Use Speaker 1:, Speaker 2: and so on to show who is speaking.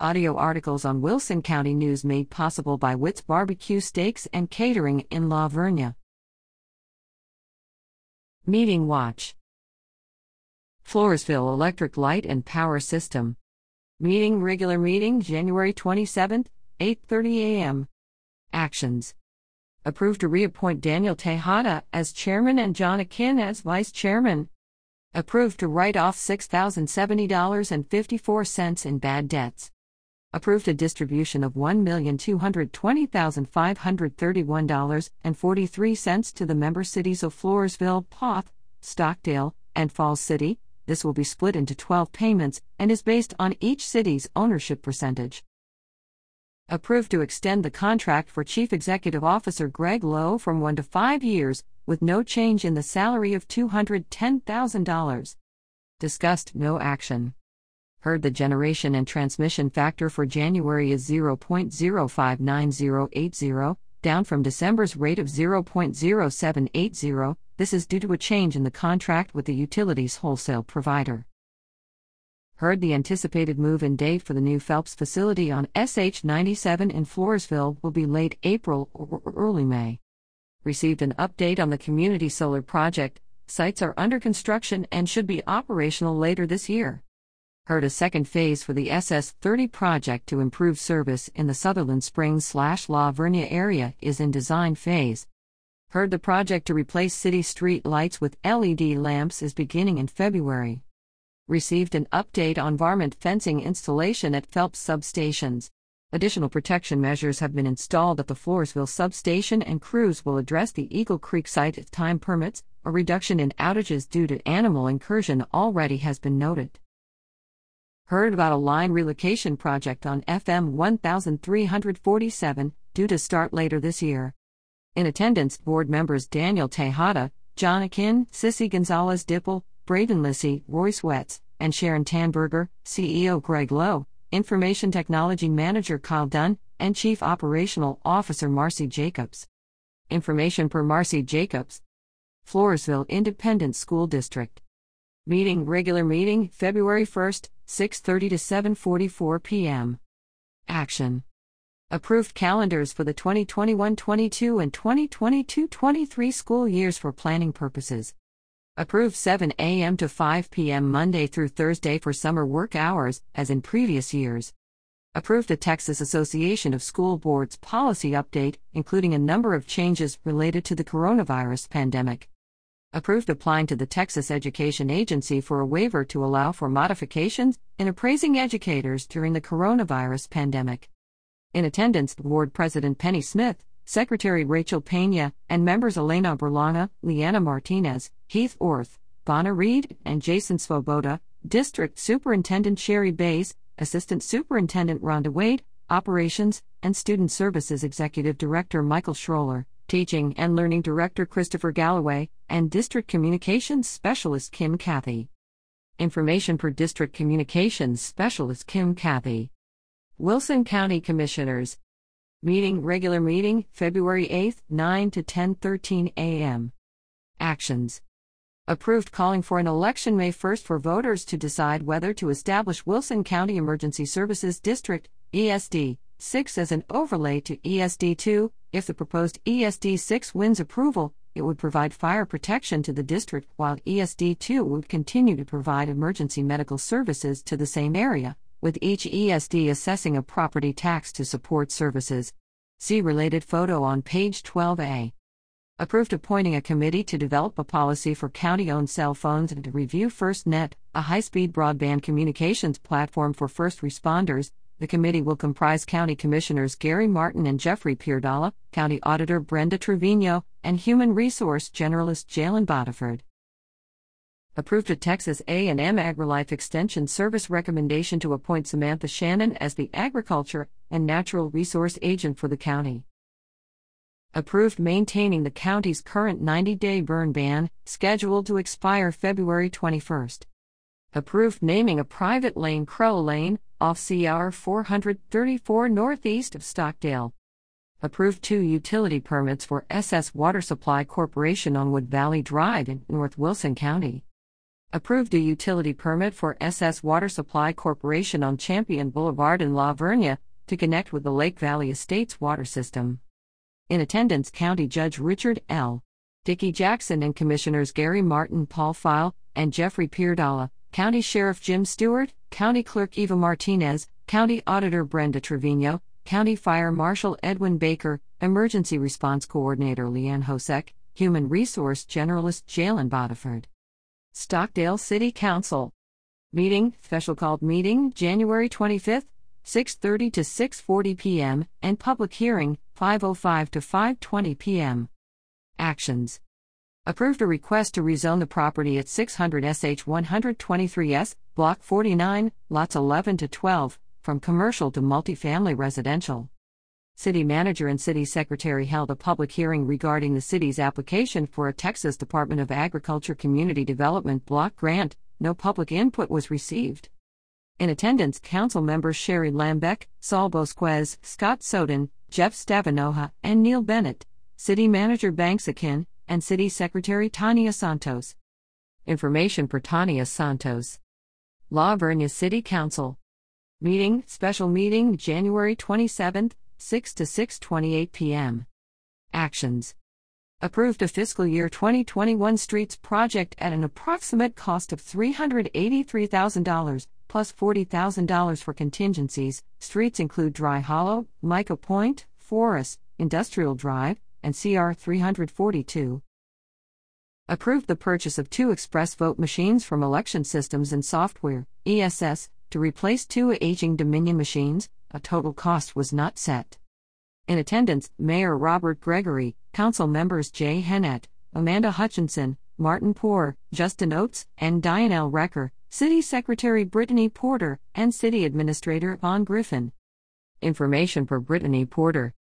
Speaker 1: Audio articles on Wilson County News made possible by Witt's Barbecue Steaks and Catering in La Vernia. Meeting Watch Floresville Electric Light and Power System. Meeting regular meeting January 27th, 8:30 a.m. Actions. Approved to reappoint Daniel Tejada as chairman and John Akin as vice chairman. Approved to write off $6,070.54 in bad debts approved a distribution of $1,220,531.43 to the member cities of Floresville, Poth, Stockdale, and Falls City. This will be split into 12 payments and is based on each city's ownership percentage. Approved to extend the contract for Chief Executive Officer Greg Lowe from one to five years, with no change in the salary of $210,000. Discussed no action heard the generation and transmission factor for January is 0.059080, down from December's rate of 0.0780. This is due to a change in the contract with the utilities wholesale provider. Heard the anticipated move in date for the new FELPS facility on SH 97 in Floresville will be late April or early May. Received an update on the community solar project. Sites are under construction and should be operational later this year heard a second phase for the SS 30 project to improve service in the Sutherland Springs slash La Vernia area is in design phase. Heard the project to replace city street lights with LED lamps is beginning in February. Received an update on varmint fencing installation at FELPS substations. Additional protection measures have been installed at the Floresville substation, and crews will address the Eagle Creek site if time permits. A reduction in outages due to animal incursion already has been noted. Heard about a line relocation project on FM 1347, due to start later this year. In attendance, board members Daniel Tejada, John Akin, Sissy Gonzalez Dipple, Braden Lissy, Royce Wetz, and Sharon Tanberger, CEO Greg Lowe, Information Technology Manager Kyle Dunn, and Chief Operational Officer Marcy Jacobs. Information per Marcy Jacobs. Floresville Independent School District. Meeting regular meeting February 1st, 6:30 to 7:44 p.m. Action. Approved calendars for the 2021-22 and 2022-23 school years for planning purposes. Approved 7 a.m. to 5 p.m. Monday through Thursday for summer work hours, as in previous years. Approved a Texas Association of School Boards policy update, including a number of changes related to the coronavirus pandemic approved applying to the Texas Education Agency for a waiver to allow for modifications in appraising educators during the coronavirus pandemic. In attendance, Board President Penny Smith, Secretary Rachel Pena, and members Elena Berlanga, Leanna Martinez, Heath Orth, Bonner Reed, and Jason Svoboda, District Superintendent Sherry Bays, Assistant Superintendent Rhonda Wade, Operations and Student Services Executive Director Michael Schroller. Teaching and Learning Director Christopher Galloway, and District Communications Specialist Kim Cathy. Information per District Communications Specialist Kim Cathy. Wilson County Commissioners. Meeting regular meeting February 8, 9 to 10:13 a.m. Actions. Approved calling for an election May 1st for voters to decide whether to establish Wilson County Emergency Services District ESD 6 as an overlay to ESD 2 if the proposed ESD 6 wins approval, it would provide fire protection to the district while ESD 2 would continue to provide emergency medical services to the same area, with each ESD assessing a property tax to support services. See related photo on page 12A. Approved appointing a committee to develop a policy for county owned cell phones and to review FirstNet, a high speed broadband communications platform for first responders, the committee will comprise County Commissioners Gary Martin and Jeffrey Pierdolla, County Auditor Brenda Trevino, and Human Resource Generalist Jalen Bodiford. Approved a Texas A&M AgriLife Extension Service recommendation to appoint Samantha Shannon as the Agriculture and Natural Resource Agent for the county. Approved maintaining the county's current 90-day burn ban, scheduled to expire February 21st approved naming a private lane Crow Lane, off CR 434 northeast of Stockdale. Approved two utility permits for SS Water Supply Corporation on Wood Valley Drive in North Wilson County. Approved a utility permit for SS Water Supply Corporation on Champion Boulevard in La Vernia to connect with the Lake Valley Estates water system. In attendance, County Judge Richard L. Dickey Jackson and Commissioners Gary Martin, Paul Pfeil, and Jeffrey Pierdolla, County Sheriff Jim Stewart, County Clerk Eva Martinez, County Auditor Brenda Trevino, County Fire Marshal Edwin Baker, Emergency Response Coordinator Leanne Hosek, Human Resource Generalist Jalen Bodiford. Stockdale City Council. Meeting, special called meeting, January 25th, 6:30 to 6:40 p.m. and public hearing, 5:05 to 5:20 p.m. Actions. Approved a request to rezone the property at 600 SH 123S, Block 49, lots 11 to 12, from commercial to multifamily residential. City Manager and City Secretary held a public hearing regarding the city's application for a Texas Department of Agriculture Community Development block grant. No public input was received. In attendance, council members Sherry Lambeck, Saul Bosquez, Scott Soden, Jeff Stavinoha, and Neil Bennett, City Manager Banks Akin, and City Secretary Tania Santos. Information for Tania Santos. La Vernia City Council. Meeting, special meeting, January 27th, 6 to 6:28 p.m. Actions. Approved a fiscal year 2021 streets project at an approximate cost of $383,000 plus $40,000 for contingencies. Streets include Dry Hollow, Mica Point, Forest, Industrial Drive, and CR 342. Approved the purchase of two ExpressVote machines from Election Systems and Software, ESS, to replace two aging Dominion machines, a total cost was not set. In attendance, Mayor Robert Gregory, Council members Jay Hennett, Amanda Hutchinson, Martin Poor, Justin Oates, and Diane L. Recker, City Secretary Brittany Porter, and City Administrator Vaughn Griffin. Information for Brittany Porter.